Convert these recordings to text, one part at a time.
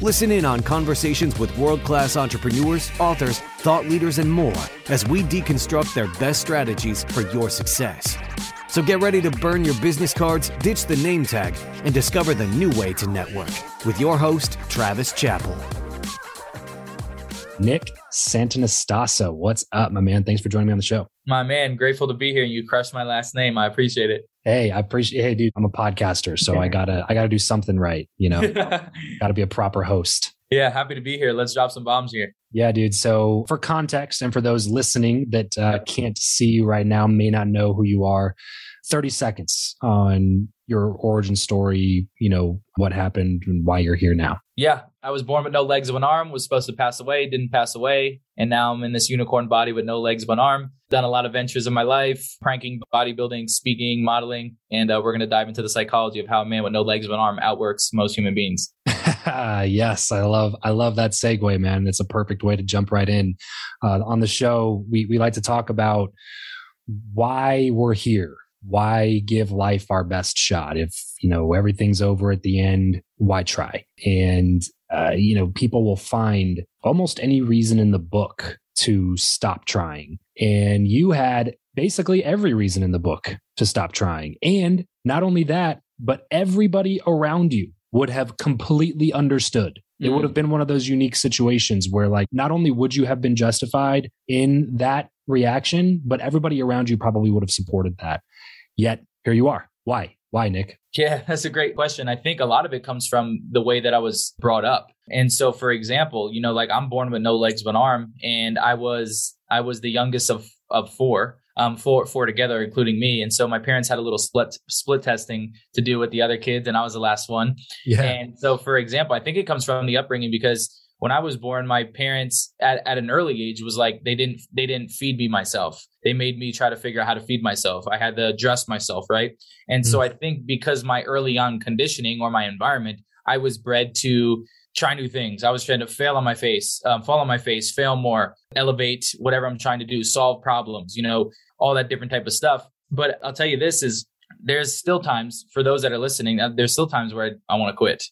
Listen in on conversations with world class entrepreneurs, authors, thought leaders, and more as we deconstruct their best strategies for your success. So get ready to burn your business cards, ditch the name tag, and discover the new way to network with your host, Travis Chappell. Nick Santonastasso, what's up, my man? Thanks for joining me on the show. My man, grateful to be here. And you crushed my last name. I appreciate it. Hey, I appreciate. Hey, dude, I'm a podcaster, so I gotta, I gotta do something right. You know, gotta be a proper host. Yeah, happy to be here. Let's drop some bombs here. Yeah, dude. So, for context, and for those listening that uh, can't see you right now, may not know who you are, 30 seconds on your origin story. You know what happened and why you're here now. Yeah, I was born with no legs of an arm. Was supposed to pass away, didn't pass away, and now I'm in this unicorn body with no legs an arm. Done a lot of ventures in my life: pranking, bodybuilding, speaking, modeling, and uh, we're going to dive into the psychology of how a man with no legs an arm outworks most human beings. yes, I love I love that segue, man. It's a perfect way to jump right in. Uh, on the show, we we like to talk about why we're here why give life our best shot if you know everything's over at the end why try and uh, you know people will find almost any reason in the book to stop trying and you had basically every reason in the book to stop trying and not only that but everybody around you would have completely understood it would mm. have been one of those unique situations where like not only would you have been justified in that reaction but everybody around you probably would have supported that Yet here you are. Why? Why, Nick? Yeah, that's a great question. I think a lot of it comes from the way that I was brought up. And so for example, you know, like I'm born with no legs but an arm and I was I was the youngest of of four. Um, four four together, including me, and so my parents had a little split split testing to do with the other kids, and I was the last one. Yeah. And so, for example, I think it comes from the upbringing because when I was born, my parents at, at an early age was like they didn't they didn't feed me myself. They made me try to figure out how to feed myself. I had to dress myself, right? And mm. so I think because my early on conditioning or my environment, I was bred to try new things. I was trying to fail on my face, um, fall on my face, fail more, elevate whatever I'm trying to do, solve problems, you know, all that different type of stuff. But I'll tell you this is there's still times for those that are listening, uh, there's still times where I, I want to quit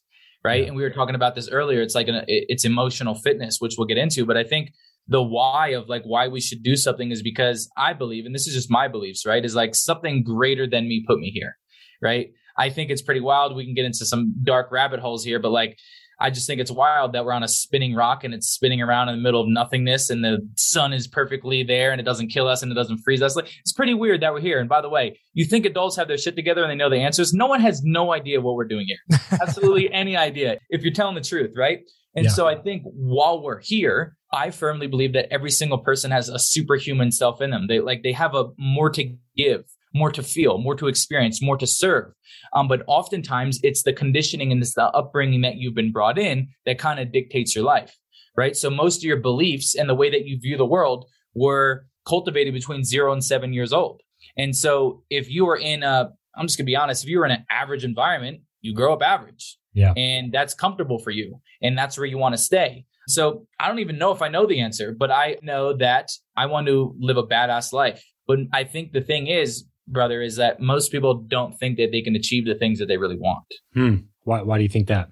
right? And we were talking about this earlier. It's like an, it's emotional fitness, which we'll get into. But I think the why of like why we should do something is because I believe, and this is just my beliefs, right? Is like something greater than me put me here, right? I think it's pretty wild. We can get into some dark rabbit holes here, but like I just think it's wild that we're on a spinning rock and it's spinning around in the middle of nothingness and the sun is perfectly there and it doesn't kill us and it doesn't freeze us. Like, it's pretty weird that we're here. And by the way, you think adults have their shit together and they know the answers. No one has no idea what we're doing here. Absolutely any idea if you're telling the truth, right? And yeah. so I think while we're here, I firmly believe that every single person has a superhuman self in them. They like they have a more to give more to feel, more to experience, more to serve. Um, but oftentimes it's the conditioning and it's the upbringing that you've been brought in that kind of dictates your life, right? So most of your beliefs and the way that you view the world were cultivated between zero and seven years old. And so if you were in a, I'm just gonna be honest, if you were in an average environment, you grow up average. Yeah. And that's comfortable for you. And that's where you want to stay. So I don't even know if I know the answer, but I know that I want to live a badass life. But I think the thing is, brother, is that most people don't think that they can achieve the things that they really want. Hmm. Why, why do you think that?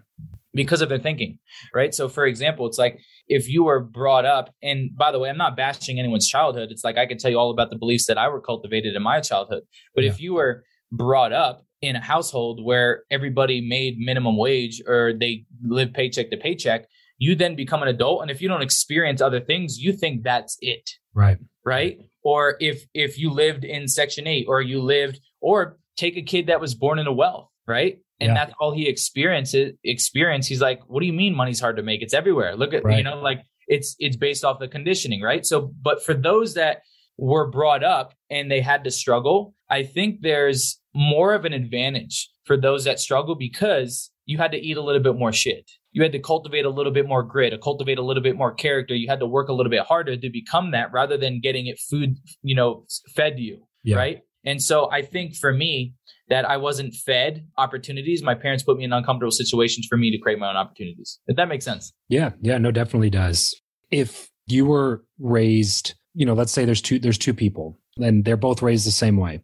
Because of their thinking, right? So, for example, it's like if you were brought up, and by the way, I'm not bashing anyone's childhood. It's like I can tell you all about the beliefs that I were cultivated in my childhood. But yeah. if you were brought up in a household where everybody made minimum wage or they live paycheck to paycheck, you then become an adult. And if you don't experience other things, you think that's it. Right. Right or if if you lived in section 8 or you lived or take a kid that was born into wealth right? And yeah. that's all he experiences experience. He's like what do you mean money's hard to make? It's everywhere. Look at right. you know like it's it's based off the conditioning right? So but for those that were brought up and they had to struggle i think there's more of an advantage for those that struggle because you had to eat a little bit more shit. You had to cultivate a little bit more grit, to cultivate a little bit more character. You had to work a little bit harder to become that rather than getting it food, you know, fed to you. Yeah. Right. And so I think for me, that I wasn't fed opportunities. My parents put me in uncomfortable situations for me to create my own opportunities. If that makes sense. Yeah. Yeah. No, definitely does. If you were raised, you know, let's say there's two, there's two people and they're both raised the same way.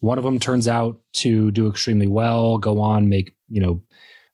One of them turns out to do extremely well, go on, make, you know,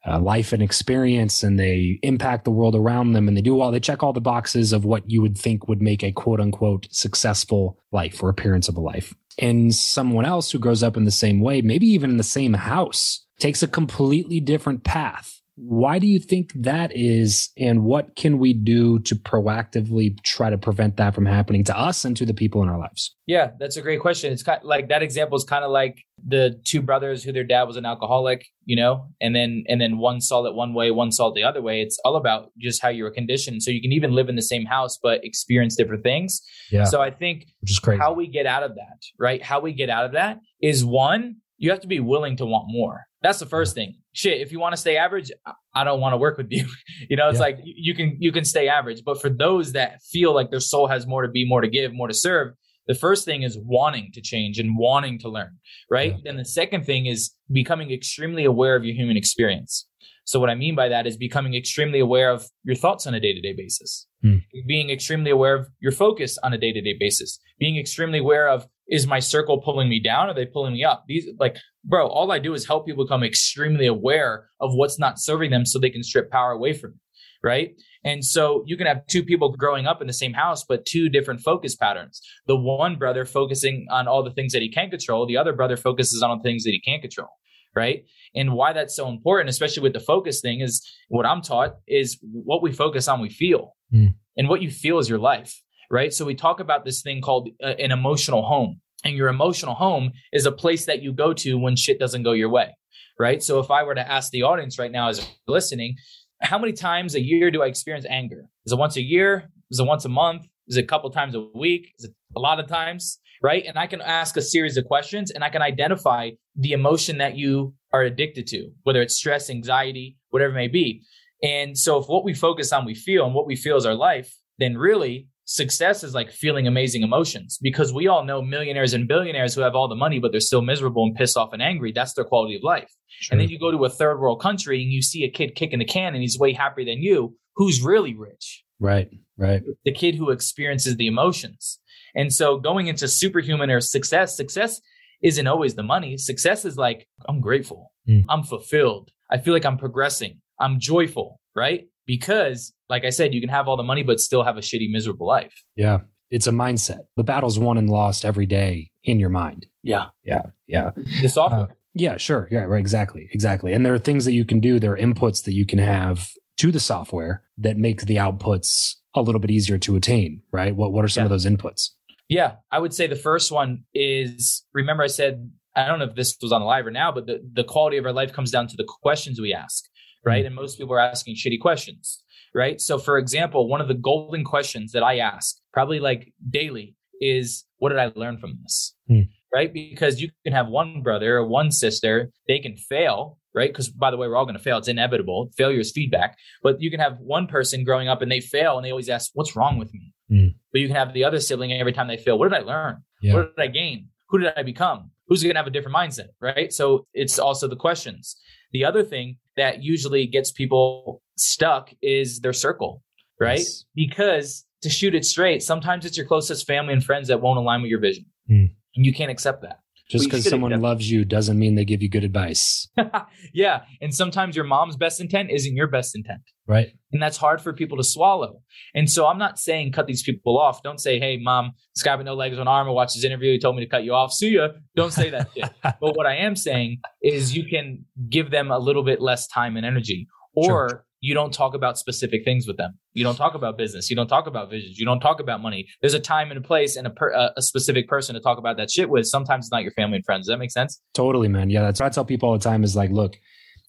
uh, life and experience and they impact the world around them and they do all they check all the boxes of what you would think would make a quote unquote successful life or appearance of a life and someone else who grows up in the same way, maybe even in the same house, takes a completely different path. Why do you think that is? And what can we do to proactively try to prevent that from happening to us and to the people in our lives? Yeah, that's a great question. It's kind of like that example is kind of like the two brothers who their dad was an alcoholic, you know, and then and then one saw it one way, one saw it the other way. It's all about just how you were conditioned. So you can even live in the same house but experience different things. Yeah. So I think which is crazy. how we get out of that, right? How we get out of that is one, you have to be willing to want more. That's the first thing. Shit, if you want to stay average, I don't want to work with you. you know, it's yeah. like you can you can stay average, but for those that feel like their soul has more to be, more to give, more to serve, the first thing is wanting to change and wanting to learn, right? Yeah. And the second thing is becoming extremely aware of your human experience. So what I mean by that is becoming extremely aware of your thoughts on a day-to-day basis. Hmm. Being extremely aware of your focus on a day-to-day basis. Being extremely aware of is my circle pulling me down? Or are they pulling me up? These like, bro, all I do is help people become extremely aware of what's not serving them so they can strip power away from it. Right. And so you can have two people growing up in the same house, but two different focus patterns. The one brother focusing on all the things that he can control. The other brother focuses on the things that he can't control. Right. And why that's so important, especially with the focus thing is what I'm taught is what we focus on, we feel. Mm. And what you feel is your life right? So we talk about this thing called uh, an emotional home. And your emotional home is a place that you go to when shit doesn't go your way, right? So if I were to ask the audience right now as listening, how many times a year do I experience anger? Is it once a year? Is it once a month? Is it a couple times a week? Is it a lot of times? Right. And I can ask a series of questions and I can identify the emotion that you are addicted to, whether it's stress, anxiety, whatever it may be. And so if what we focus on, we feel and what we feel is our life, then really success is like feeling amazing emotions because we all know millionaires and billionaires who have all the money, but they're still miserable and pissed off and angry. That's their quality of life. Sure. And then you go to a third world country and you see a kid kicking a can and he's way happier than you. Who's really rich? Right, right. The kid who experiences the emotions. And so going into superhuman or success, success isn't always the money. Success is like, I'm grateful. Mm. I'm fulfilled. I feel like I'm progressing. I'm joyful, right? Because like I said, you can have all the money, but still have a shitty, miserable life. Yeah. It's a mindset. The battle's won and lost every day in your mind. Yeah. Yeah. Yeah. The software. Uh, yeah, sure. Yeah, right. Exactly. Exactly. And there are things that you can do. There are inputs that you can have to the software that make the outputs a little bit easier to attain, right? What What are some yeah. of those inputs? Yeah, I would say the first one is remember I said I don't know if this was on the live or now, but the, the quality of our life comes down to the questions we ask right? Mm. And most people are asking shitty questions, right? So, for example, one of the golden questions that I ask probably like daily is, What did I learn from this? Mm. Right? Because you can have one brother or one sister, they can fail, right? Because by the way, we're all going to fail. It's inevitable. Failure is feedback. But you can have one person growing up and they fail and they always ask, What's wrong with me? Mm. But you can have the other sibling every time they fail, What did I learn? Yeah. What did I gain? Who did I become? Who's going to have a different mindset, right? So it's also the questions. The other thing that usually gets people stuck is their circle, right? Yes. Because to shoot it straight, sometimes it's your closest family and friends that won't align with your vision. Mm. And you can't accept that. Just because someone loves you doesn't mean they give you good advice. yeah. And sometimes your mom's best intent isn't your best intent. Right. And that's hard for people to swallow. And so I'm not saying cut these people off. Don't say, hey, mom, this guy with no legs, one arm, I watched his interview. He told me to cut you off. See ya. Don't say that shit. But what I am saying is you can give them a little bit less time and energy. Or sure you don't talk about specific things with them. You don't talk about business. You don't talk about visions. You don't talk about money. There's a time and a place and a, per, uh, a specific person to talk about that shit with. Sometimes it's not your family and friends. Does that make sense? Totally, man. Yeah, that's what I tell people all the time is like, look,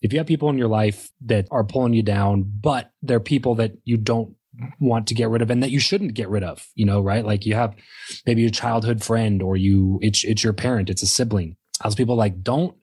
if you have people in your life that are pulling you down, but they're people that you don't want to get rid of and that you shouldn't get rid of, you know, right? Like you have maybe a childhood friend or you, it's, it's your parent, it's a sibling. I was people like, don't,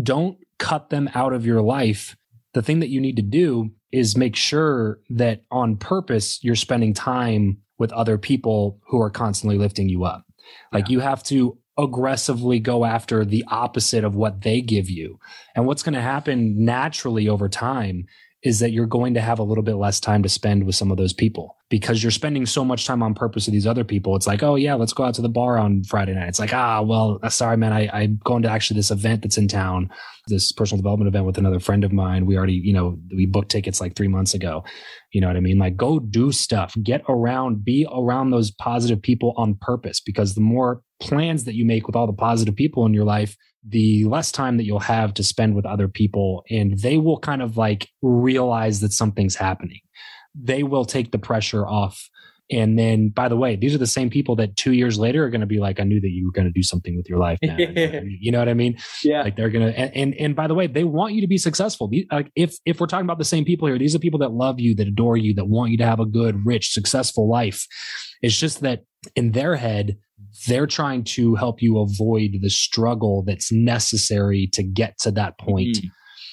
don't cut them out of your life the thing that you need to do is make sure that on purpose you're spending time with other people who are constantly lifting you up. Like yeah. you have to aggressively go after the opposite of what they give you. And what's going to happen naturally over time is that you're going to have a little bit less time to spend with some of those people because you're spending so much time on purpose with these other people. It's like, oh yeah, let's go out to the bar on Friday night. It's like, ah, well, uh, sorry, man, I, I'm going to actually this event that's in town, this personal development event with another friend of mine. We already, you know, we booked tickets like three months ago. You know what I mean? Like, go do stuff, get around, be around those positive people on purpose because the more plans that you make with all the positive people in your life, the less time that you'll have to spend with other people and they will kind of like realize that something's happening. They will take the pressure off. And then, by the way, these are the same people that two years later are going to be like, I knew that you were going to do something with your life. Man. you know what I mean? Yeah. Like they're going to, and, and, and, by the way, they want you to be successful. Like if, if we're talking about the same people here, these are people that love you, that adore you, that want you to have a good, rich, successful life. It's just that in their head, they're trying to help you avoid the struggle that's necessary to get to that point. Mm-hmm.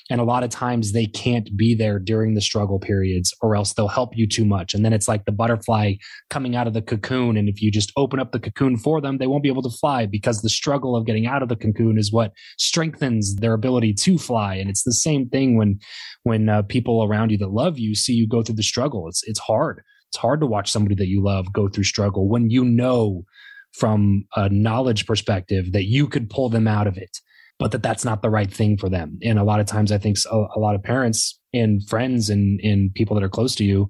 And a lot of times they can't be there during the struggle periods or else they'll help you too much. And then it's like the butterfly coming out of the cocoon. And if you just open up the cocoon for them, they won't be able to fly because the struggle of getting out of the cocoon is what strengthens their ability to fly. And it's the same thing when, when uh, people around you that love you see you go through the struggle. It's, it's hard. It's hard to watch somebody that you love go through struggle when you know from a knowledge perspective that you could pull them out of it but that that's not the right thing for them. And a lot of times i think a, a lot of parents and friends and, and people that are close to you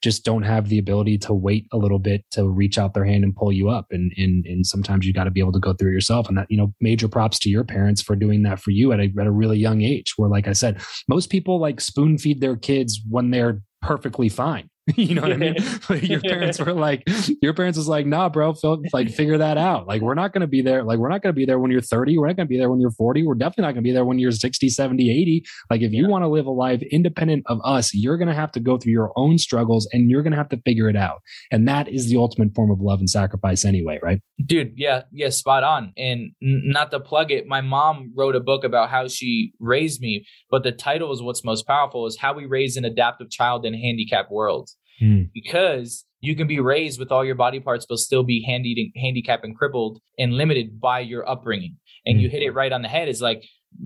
just don't have the ability to wait a little bit to reach out their hand and pull you up. And and, and sometimes you got to be able to go through it yourself. And that you know major props to your parents for doing that for you at a, at a really young age where like i said most people like spoon feed their kids when they're perfectly fine you know what I mean? your parents were like, your parents was like, nah, bro, Phil, like figure that out. Like, we're not going to be there. Like, we're not going to be there when you're 30. We're not going to be there when you're 40. We're definitely not going to be there when you're 60, 70, 80. Like, if you yeah. want to live a life independent of us, you're going to have to go through your own struggles and you're going to have to figure it out. And that is the ultimate form of love and sacrifice anyway, right? Dude, yeah, yeah, spot on. And not to plug it, my mom wrote a book about how she raised me, but the title is what's most powerful is how we raise an adaptive child in a handicapped world mm. because you can be raised with all your body parts but still be handy, handicapped and crippled and limited by your upbringing. And mm. you hit it right on the head. Is like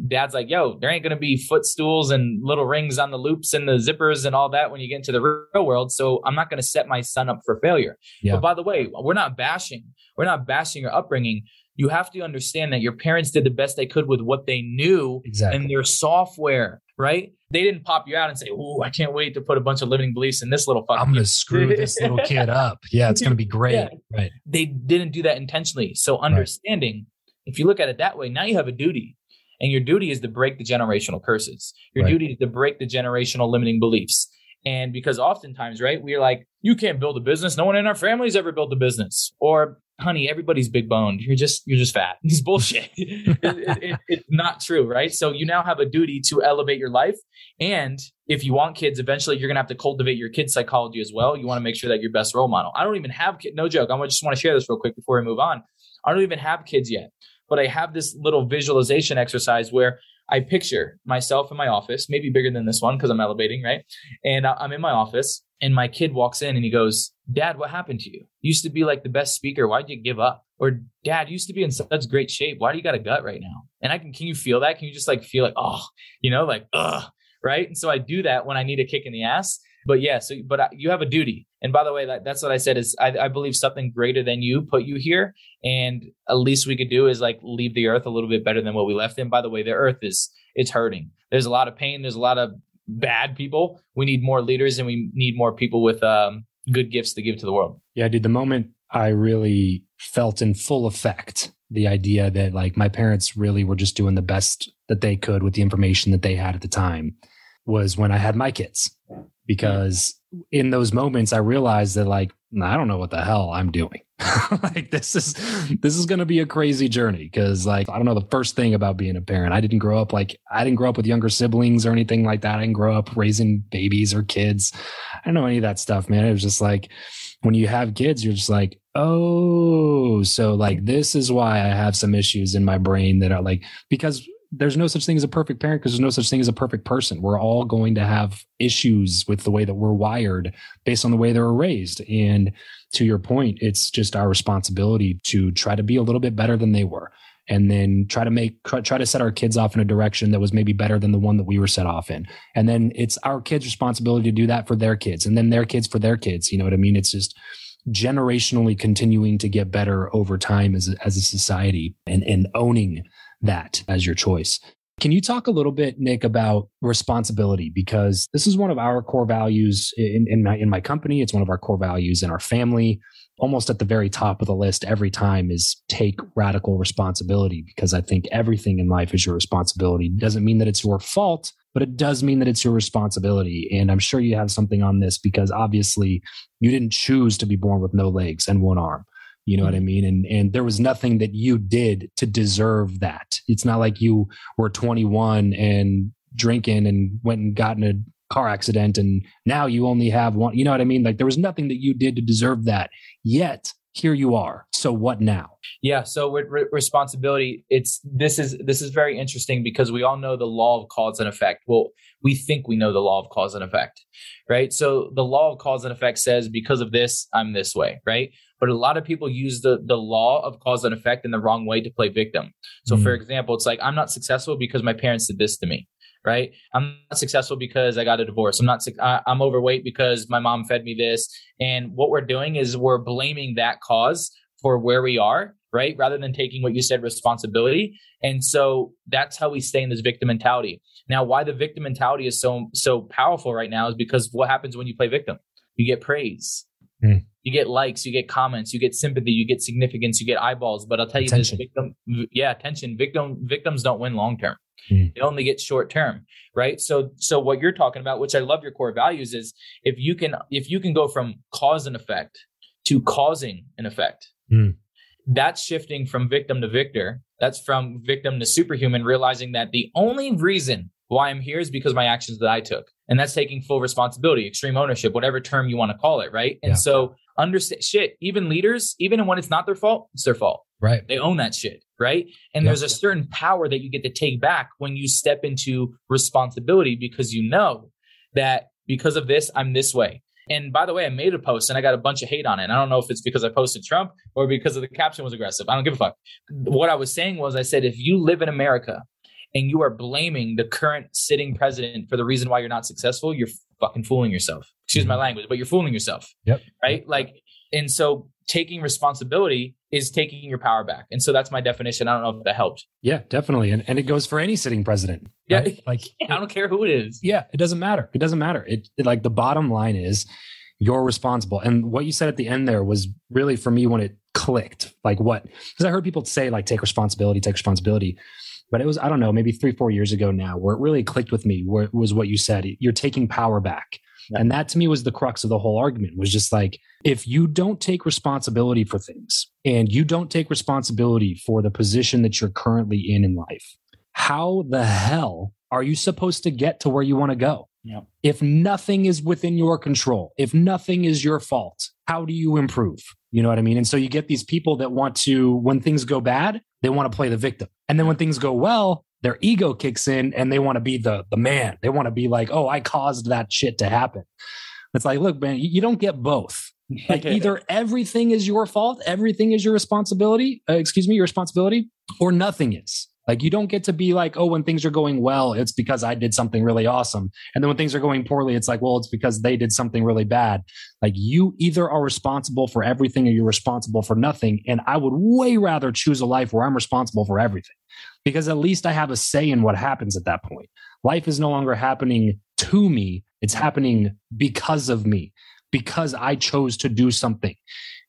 dad's like, yo, there ain't gonna be footstools and little rings on the loops and the zippers and all that when you get into the real world. So I'm not gonna set my son up for failure. Yeah. But by the way, we're not bashing. We're not bashing your upbringing. You have to understand that your parents did the best they could with what they knew exactly. and their software, right? They didn't pop you out and say, "Oh, I can't wait to put a bunch of limiting beliefs in this little fucking." I'm going to screw this little kid up. Yeah, it's going to be great. Yeah. Right. They didn't do that intentionally. So understanding, right. if you look at it that way, now you have a duty, and your duty is to break the generational curses. Your right. duty is to break the generational limiting beliefs. And because oftentimes, right, we're like, you can't build a business. No one in our family's ever built a business. Or honey, everybody's big boned. You're just you're just fat. It's bullshit. it, it, it, it's not true, right? So you now have a duty to elevate your life, and if you want kids, eventually you're gonna have to cultivate your kids' psychology as well. You want to make sure that you're best role model. I don't even have kid. No joke. I just want to share this real quick before we move on. I don't even have kids yet, but I have this little visualization exercise where I picture myself in my office, maybe bigger than this one because I'm elevating, right? And I'm in my office and my kid walks in and he goes, Dad, what happened to you? You used to be like the best speaker. Why'd you give up? Or Dad, you used to be in such great shape. Why do you got a gut right now? And I can, can you feel that? Can you just like feel like, oh, you know, like, ugh, right? And so I do that when I need a kick in the ass. But yeah, so, but you have a duty. And by the way, that, that's what I said is I, I believe something greater than you put you here. And at least we could do is like leave the earth a little bit better than what we left in. By the way, the earth is, it's hurting. There's a lot of pain. There's a lot of bad people. We need more leaders and we need more people with um, good gifts to give to the world. Yeah, dude. The moment I really felt in full effect the idea that like my parents really were just doing the best that they could with the information that they had at the time was when I had my kids. Because in those moments, I realized that like I don't know what the hell I'm doing. like this is this is going to be a crazy journey because like I don't know the first thing about being a parent. I didn't grow up like I didn't grow up with younger siblings or anything like that. I didn't grow up raising babies or kids. I don't know any of that stuff, man. It was just like when you have kids, you're just like, oh, so like this is why I have some issues in my brain that are like because there's no such thing as a perfect parent because there's no such thing as a perfect person. We're all going to have issues with the way that we're wired based on the way they were raised. And to your point, it's just our responsibility to try to be a little bit better than they were and then try to make try to set our kids off in a direction that was maybe better than the one that we were set off in and then it's our kids responsibility to do that for their kids and then their kids for their kids you know what i mean it's just generationally continuing to get better over time as a, as a society and and owning that as your choice can you talk a little bit, Nick, about responsibility? Because this is one of our core values in, in, my in my company. It's one of our core values in our family almost at the very top of the list every time is take radical responsibility because I think everything in life is your responsibility. It doesn't mean that it's your fault, but it does mean that it's your responsibility. And I'm sure you have something on this because obviously you didn't choose to be born with no legs and one arm. You know what I mm-hmm. mean? And and there was nothing that you did to deserve that. It's not like you were 21 and drinking and went and got in a car accident and now you only have one. You know what I mean? Like there was nothing that you did to deserve that. Yet here you are. So what now? Yeah. So with re- responsibility, it's this is this is very interesting because we all know the law of cause and effect. Well, we think we know the law of cause and effect, right? So the law of cause and effect says because of this, I'm this way, right? But a lot of people use the the law of cause and effect in the wrong way to play victim. So mm. for example, it's like I'm not successful because my parents did this to me right? I'm not successful because I got a divorce. I'm not. I'm overweight because my mom fed me this. And what we're doing is we're blaming that cause for where we are, right? Rather than taking what you said responsibility. And so that's how we stay in this victim mentality. Now, why the victim mentality is so so powerful right now is because what happens when you play victim? You get praise. Mm. You get likes, you get comments, you get sympathy, you get significance, you get eyeballs. But I'll tell attention. you this victim, yeah, attention. Victim victims don't win long term. Mm. They only get short term, right? So, so what you're talking about, which I love your core values, is if you can, if you can go from cause and effect to causing an effect, mm. that's shifting from victim to victor. That's from victim to superhuman, realizing that the only reason why I'm here is because my actions that I took. And that's taking full responsibility, extreme ownership, whatever term you want to call it, right? And yeah. so understand shit, even leaders, even when it's not their fault, it's their fault. Right. They own that shit. Right. And yep. there's a certain power that you get to take back when you step into responsibility because you know that because of this, I'm this way. And by the way, I made a post and I got a bunch of hate on it. And I don't know if it's because I posted Trump or because of the caption was aggressive. I don't give a fuck. What I was saying was I said, if you live in America and you are blaming the current sitting president for the reason why you're not successful, you're fucking fooling yourself. Excuse my mm-hmm. language, but you're fooling yourself. Yep. Right. Like, and so taking responsibility is taking your power back. And so that's my definition. I don't know if that helped. Yeah, definitely. And, and it goes for any sitting president. Right? Yeah. Like, I don't care who it is. Yeah. It doesn't matter. It doesn't matter. It, it like the bottom line is you're responsible. And what you said at the end there was really for me when it clicked. Like what? Because I heard people say, like, take responsibility, take responsibility. But it was, I don't know, maybe three, four years ago now, where it really clicked with me, where it was what you said. You're taking power back. Yeah. And that to me was the crux of the whole argument was just like, if you don't take responsibility for things and you don't take responsibility for the position that you're currently in in life, how the hell are you supposed to get to where you want to go? Yeah. If nothing is within your control, if nothing is your fault, how do you improve? You know what I mean? And so you get these people that want to, when things go bad, they want to play the victim. And then when things go well, their ego kicks in and they want to be the the man. They want to be like, "Oh, I caused that shit to happen." It's like, look, man, you don't get both. Like either everything is your fault, everything is your responsibility, uh, excuse me, your responsibility, or nothing is. Like you don't get to be like, oh, when things are going well, it's because I did something really awesome. And then when things are going poorly, it's like, well, it's because they did something really bad. Like you either are responsible for everything or you're responsible for nothing. And I would way rather choose a life where I'm responsible for everything because at least I have a say in what happens at that point. Life is no longer happening to me, it's happening because of me, because I chose to do something.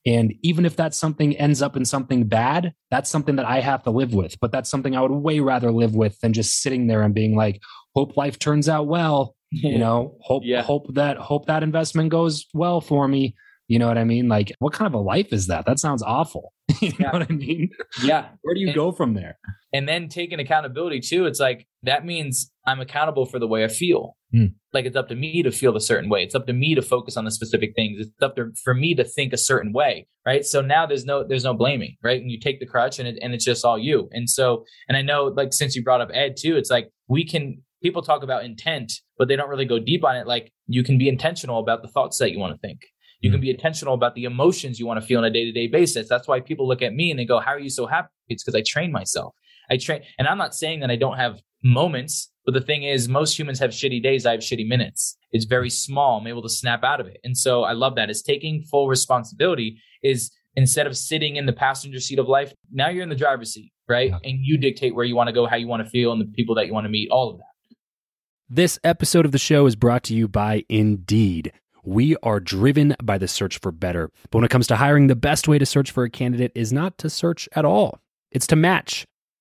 And even if that something ends up in something bad, that's something that I have to live with. But that's something I would way rather live with than just sitting there and being like, hope life turns out well. You know, hope yeah. hope that hope that investment goes well for me. You know what I mean? Like, what kind of a life is that? That sounds awful. you know what I mean? Yeah. Where do you and, go from there? And then taking accountability too. It's like that means I'm accountable for the way I feel. Mm. Like it's up to me to feel a certain way. It's up to me to focus on the specific things. It's up to for me to think a certain way, right? So now there's no there's no blaming, right? And you take the crutch and it, and it's just all you. And so and I know like since you brought up Ed too, it's like we can people talk about intent, but they don't really go deep on it. Like you can be intentional about the thoughts that you want to think. You can mm. be intentional about the emotions you want to feel on a day to day basis. That's why people look at me and they go, How are you so happy? It's because I train myself. I train, and I'm not saying that I don't have moments, but the thing is, most humans have shitty days. I have shitty minutes. It's very small. I'm able to snap out of it. And so I love that. It's taking full responsibility is instead of sitting in the passenger seat of life, now you're in the driver's seat, right? Yeah. And you dictate where you want to go, how you want to feel, and the people that you want to meet, all of that. This episode of the show is brought to you by Indeed. We are driven by the search for better. But when it comes to hiring, the best way to search for a candidate is not to search at all, it's to match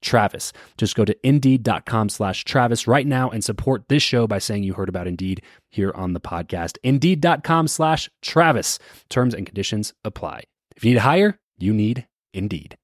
Travis. Just go to indeed.com slash Travis right now and support this show by saying you heard about Indeed here on the podcast. Indeed.com slash Travis. Terms and conditions apply. If you need to hire, you need Indeed.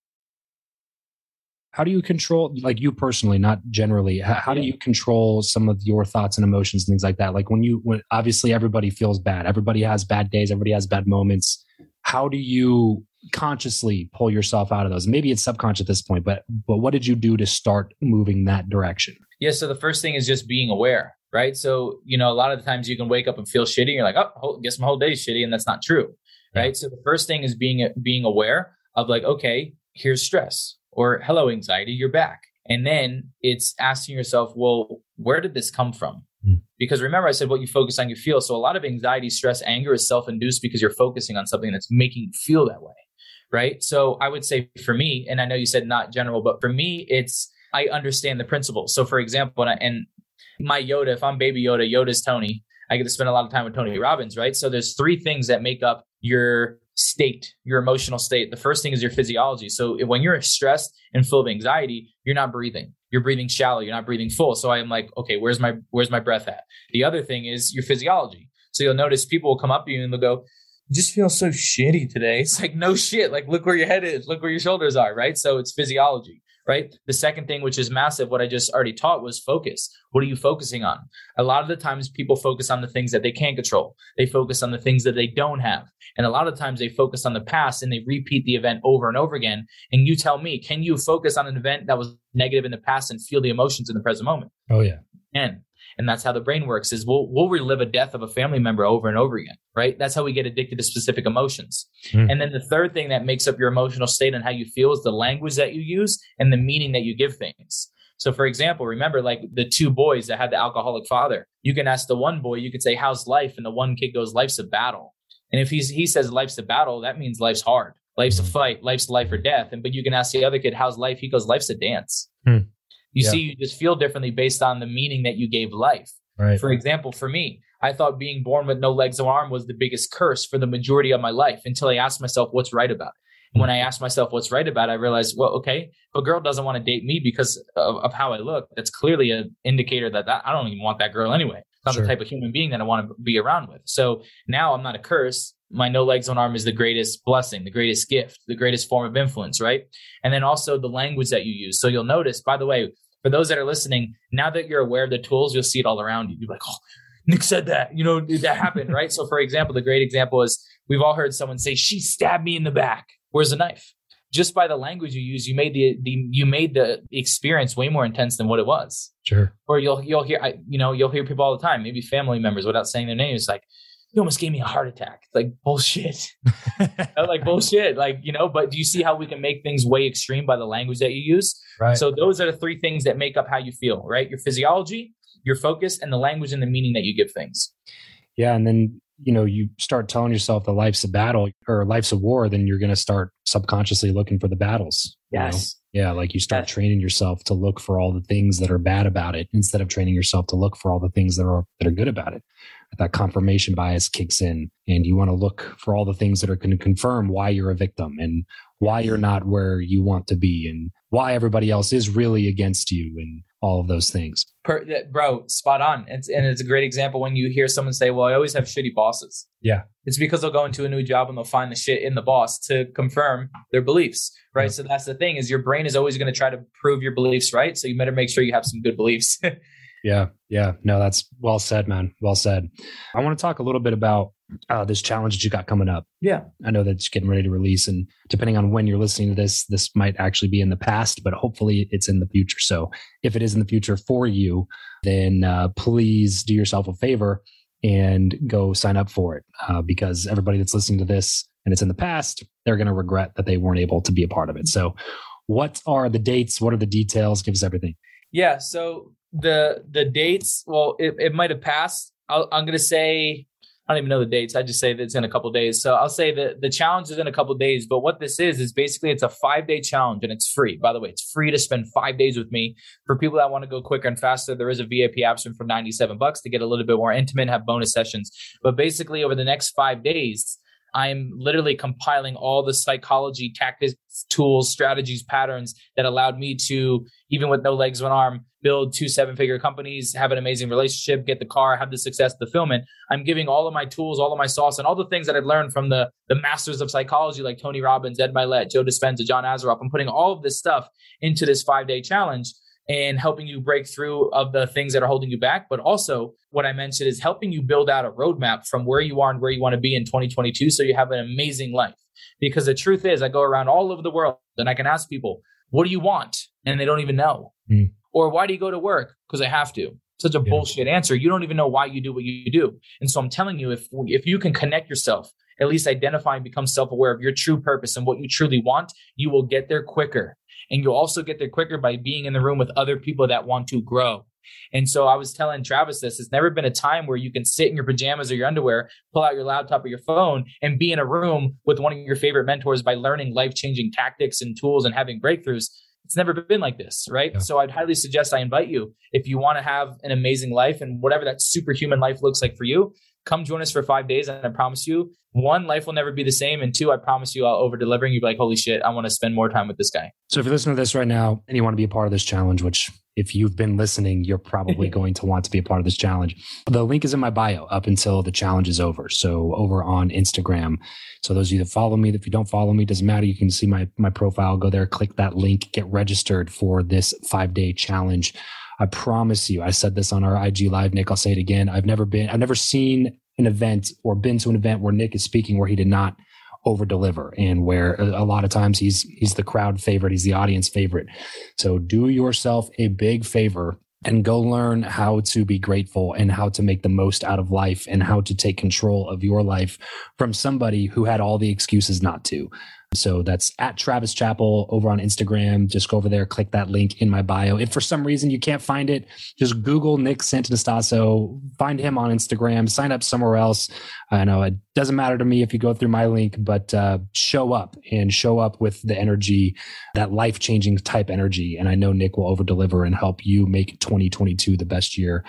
How do you control, like you personally, not generally, how, do you control some of your thoughts and emotions and things like that? Like when you, when obviously everybody feels bad, everybody has bad days, everybody has bad moments. How do you consciously pull yourself out of those? Maybe it's subconscious at this point, but but what did you do to start moving that direction? Yeah, so the first thing is just being aware, right? So, you know, a lot of the times you can wake up and feel shitty, and you're like, oh, guess my whole day is shitty, and that's not true right? So the first thing is being being aware of like, okay, here's stress or hello anxiety, you're back. And then it's asking yourself, well, where did this come from? Mm. Because remember, I said what you focus on, you feel. So a lot of anxiety, stress, anger is self induced because you're focusing on something that's making you feel that way. Right. So I would say for me, and I know you said not general, but for me, it's I understand the principles. So for example, and, I, and my Yoda, if I'm baby Yoda, Yoda's Tony, I get to spend a lot of time with Tony Robbins, right? So there's three things that make up your state, your emotional state. The first thing is your physiology. So when you're stressed and full of anxiety, you're not breathing. You're breathing shallow. You're not breathing full. So I'm like, okay, where's my where's my breath at? The other thing is your physiology. So you'll notice people will come up to you and they'll go, "You just feel so shitty today." It's like no shit. Like look where your head is. Look where your shoulders are. Right. So it's physiology right? The second thing, which is massive, what I just already taught was focus. What are you focusing on? A lot of the times people focus on the things that they can't control. They focus on the things that they don't have. And a lot of times they focus on the past and they repeat the event over and over again. And you tell me, can you focus on an event that was negative in the past and feel the emotions in the present moment? Oh, yeah. And and that's how the brain works is we'll, we'll relive a death of a family member over and over again right? That's how we get addicted to specific emotions. Mm. and then the third thing that makes up your emotional state and how you feel is the language that you use and the meaning that you give things. So for example remember like the two boys that had the alcoholic father you can ask the one boy you could say how's life? And the one kid goes life's a battle. And if he's he says life's a battle that means life's hard. Life's a hmm. fight. Life's life or death. And but you can ask the other kid how's life? He goes life's a dance. Mm. You yeah. see, you just feel differently based on the meaning that you gave life. Right. For example, for me, I thought being born with no legs or arm was the biggest curse for the majority of my life until I asked myself what's right about it. when I asked myself what's right about it, I realized, well, okay, if a girl doesn't want to date me because of, of how I look, that's clearly an indicator that, that I don't even want that girl anyway. It's not sure. the type of human being that I want to be around with. So now I'm not a curse. My no legs on arm is the greatest blessing, the greatest gift, the greatest form of influence, right? And then also the language that you use. So you'll notice, by the way, for those that are listening, now that you're aware of the tools, you'll see it all around you. You're like, oh, Nick said that, you know, that happened, right? So for example, the great example is we've all heard someone say, she stabbed me in the back. Where's the knife? Just by the language you use, you made the, the you made the experience way more intense than what it was. Sure. Or you'll you'll hear I, you know you'll hear people all the time, maybe family members, without saying their names, like you almost gave me a heart attack. It's Like bullshit. like bullshit. Like, you know, but do you see how we can make things way extreme by the language that you use? Right. So those are the three things that make up how you feel, right? Your physiology, your focus, and the language and the meaning that you give things. Yeah. And then, you know, you start telling yourself that life's a battle or life's a war, then you're going to start subconsciously looking for the battles. Yes. You know? Yeah. Like you start yes. training yourself to look for all the things that are bad about it instead of training yourself to look for all the things that are, that are good about it. That confirmation bias kicks in and you want to look for all the things that are going to confirm why you're a victim and why you're not where you want to be and why everybody else is really against you and all of those things. Per, bro, spot on. It's, and it's a great example when you hear someone say, Well, I always have shitty bosses. Yeah. It's because they'll go into a new job and they'll find the shit in the boss to confirm their beliefs. Right. Yeah. So that's the thing is your brain is always going to try to prove your beliefs right. So you better make sure you have some good beliefs. yeah. Yeah. No, that's well said, man. Well said. I want to talk a little bit about uh, this challenge that you got coming up. Yeah. I know that's getting ready to release. And depending on when you're listening to this, this might actually be in the past, but hopefully it's in the future. So if it is in the future for you, then uh, please do yourself a favor and go sign up for it uh, because everybody that's listening to this and it's in the past, they're going to regret that they weren't able to be a part of it. So, what are the dates? What are the details? Give us everything. Yeah. So the the dates, well, it, it might have passed. i am going to say I don't even know the dates. I just say that it's in a couple days. So I'll say that the challenge is in a couple days. But what this is is basically it's a five day challenge and it's free. By the way, it's free to spend five days with me. For people that want to go quicker and faster, there is a VIP option for 97 bucks to get a little bit more intimate, have bonus sessions. But basically, over the next five days, I'm literally compiling all the psychology, tactics, tools, strategies, patterns that allowed me to, even with no legs, one arm, build two seven figure companies, have an amazing relationship, get the car, have the success, the fulfillment. I'm giving all of my tools, all of my sauce, and all the things that I've learned from the, the masters of psychology like Tony Robbins, Ed Mylett, Joe Dispenza, John Assaraf. I'm putting all of this stuff into this five day challenge and helping you break through of the things that are holding you back. But also, what I mentioned is helping you build out a roadmap from where you are and where you want to be in 2022 so you have an amazing life. Because the truth is, I go around all over the world and I can ask people, what do you want? And they don't even know. Mm. Or why do you go to work? Because I have to. Such a yeah. bullshit answer. You don't even know why you do what you do. And so I'm telling you, if if you can connect yourself, at least identify and become self-aware of your true purpose and what you truly want, you will get there quicker. And you'll also get there quicker by being in the room with other people that want to grow. And so I was telling Travis this, it's never been a time where you can sit in your pajamas or your underwear, pull out your laptop or your phone and be in a room with one of your favorite mentors by learning life-changing tactics and tools and having breakthroughs. It's never been like this, right? Yeah. So I'd highly suggest I invite you if you want to have an amazing life and whatever that superhuman life looks like for you, come join us for five days and I promise you, one, life will never be the same. And two, I promise you I'll over delivering. You'll be like, holy shit, I want to spend more time with this guy. So if you're listening to this right now and you want to be a part of this challenge, which if you've been listening, you're probably going to want to be a part of this challenge. The link is in my bio up until the challenge is over. So over on Instagram. So those of you that follow me, if you don't follow me, doesn't matter. You can see my my profile. Go there, click that link, get registered for this five day challenge. I promise you, I said this on our IG live, Nick. I'll say it again. I've never been, I've never seen an event or been to an event where Nick is speaking where he did not over deliver and where a lot of times he's he's the crowd favorite he's the audience favorite so do yourself a big favor and go learn how to be grateful and how to make the most out of life and how to take control of your life from somebody who had all the excuses not to so that's at Travis Chappell over on Instagram. Just go over there, click that link in my bio. If for some reason you can't find it, just Google Nick Santonastasso, find him on Instagram, sign up somewhere else. I know it doesn't matter to me if you go through my link, but uh, show up and show up with the energy, that life changing type energy. And I know Nick will over deliver and help you make 2022 the best year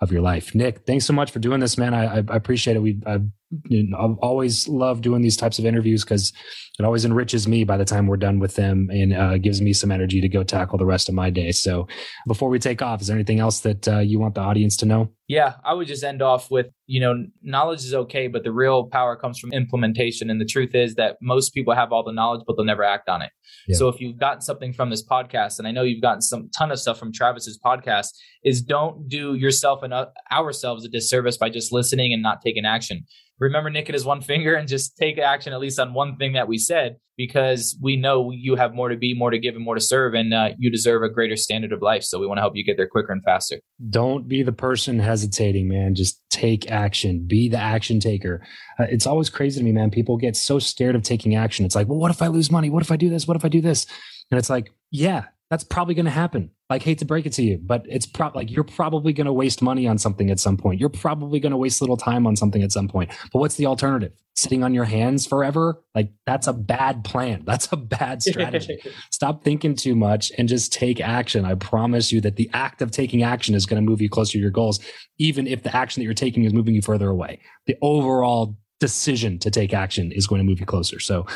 of your life. Nick, thanks so much for doing this, man. I, I appreciate it. We I've you know, always loved doing these types of interviews because it always enriches me by the time we're done with them and uh, gives me some energy to go tackle the rest of my day. So, before we take off, is there anything else that uh, you want the audience to know? Yeah, I would just end off with you know, knowledge is okay, but the real power comes from implementation. And the truth is that most people have all the knowledge, but they'll never act on it. Yeah. So if you've gotten something from this podcast, and I know you've gotten some ton of stuff from Travis's podcast, is don't do yourself and uh, ourselves a disservice by just listening and not taking action remember Nick and his one finger and just take action at least on one thing that we said because we know you have more to be, more to give, and more to serve, and uh, you deserve a greater standard of life. So we want to help you get there quicker and faster. Don't be the person hesitating, man. Just take action. Be the action taker. Uh, it's always crazy to me, man. People get so scared of taking action. It's like, well, what if I lose money? What if I do this? What if I do this? And it's like, yeah, that's probably going to happen. Like, hate to break it to you, but it's probably like you're probably going to waste money on something at some point. You're probably going to waste little time on something at some point. But what's the alternative? Sitting on your hands forever? Like, that's a bad plan. That's a bad strategy. Stop thinking too much and just take action. I promise you that the act of taking action is going to move you closer to your goals, even if the action that you're taking is moving you further away. The overall decision to take action is going to move you closer. So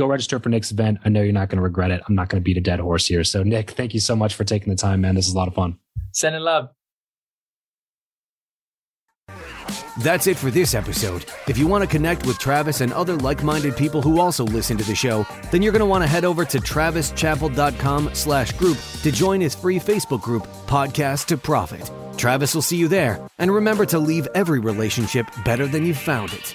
go register for Nick's event. I know you're not going to regret it. I'm not going to beat a dead horse here. So, Nick, thank you so much for taking the time, man. This is a lot of fun. Sending love. That's it for this episode. If you want to connect with Travis and other like-minded people who also listen to the show, then you're going to want to head over to travischappell.com slash group to join his free Facebook group, Podcast to Profit. Travis will see you there. And remember to leave every relationship better than you found it.